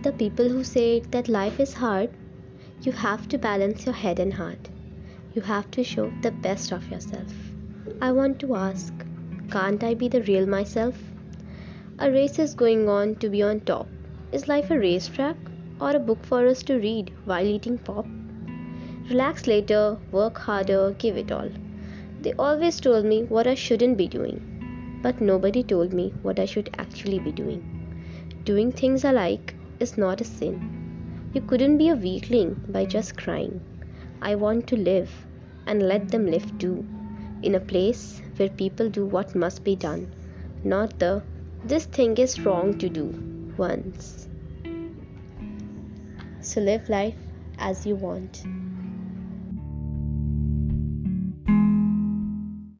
The people who say that life is hard, you have to balance your head and heart. You have to show the best of yourself. I want to ask can't I be the real myself? A race is going on to be on top. Is life a racetrack or a book for us to read while eating pop? Relax later, work harder, give it all. They always told me what I shouldn't be doing, but nobody told me what I should actually be doing. Doing things I like is not a sin. You couldn't be a weakling by just crying. I want to live and let them live too, in a place where people do what must be done, not the this thing is wrong to do once. So live life as you want.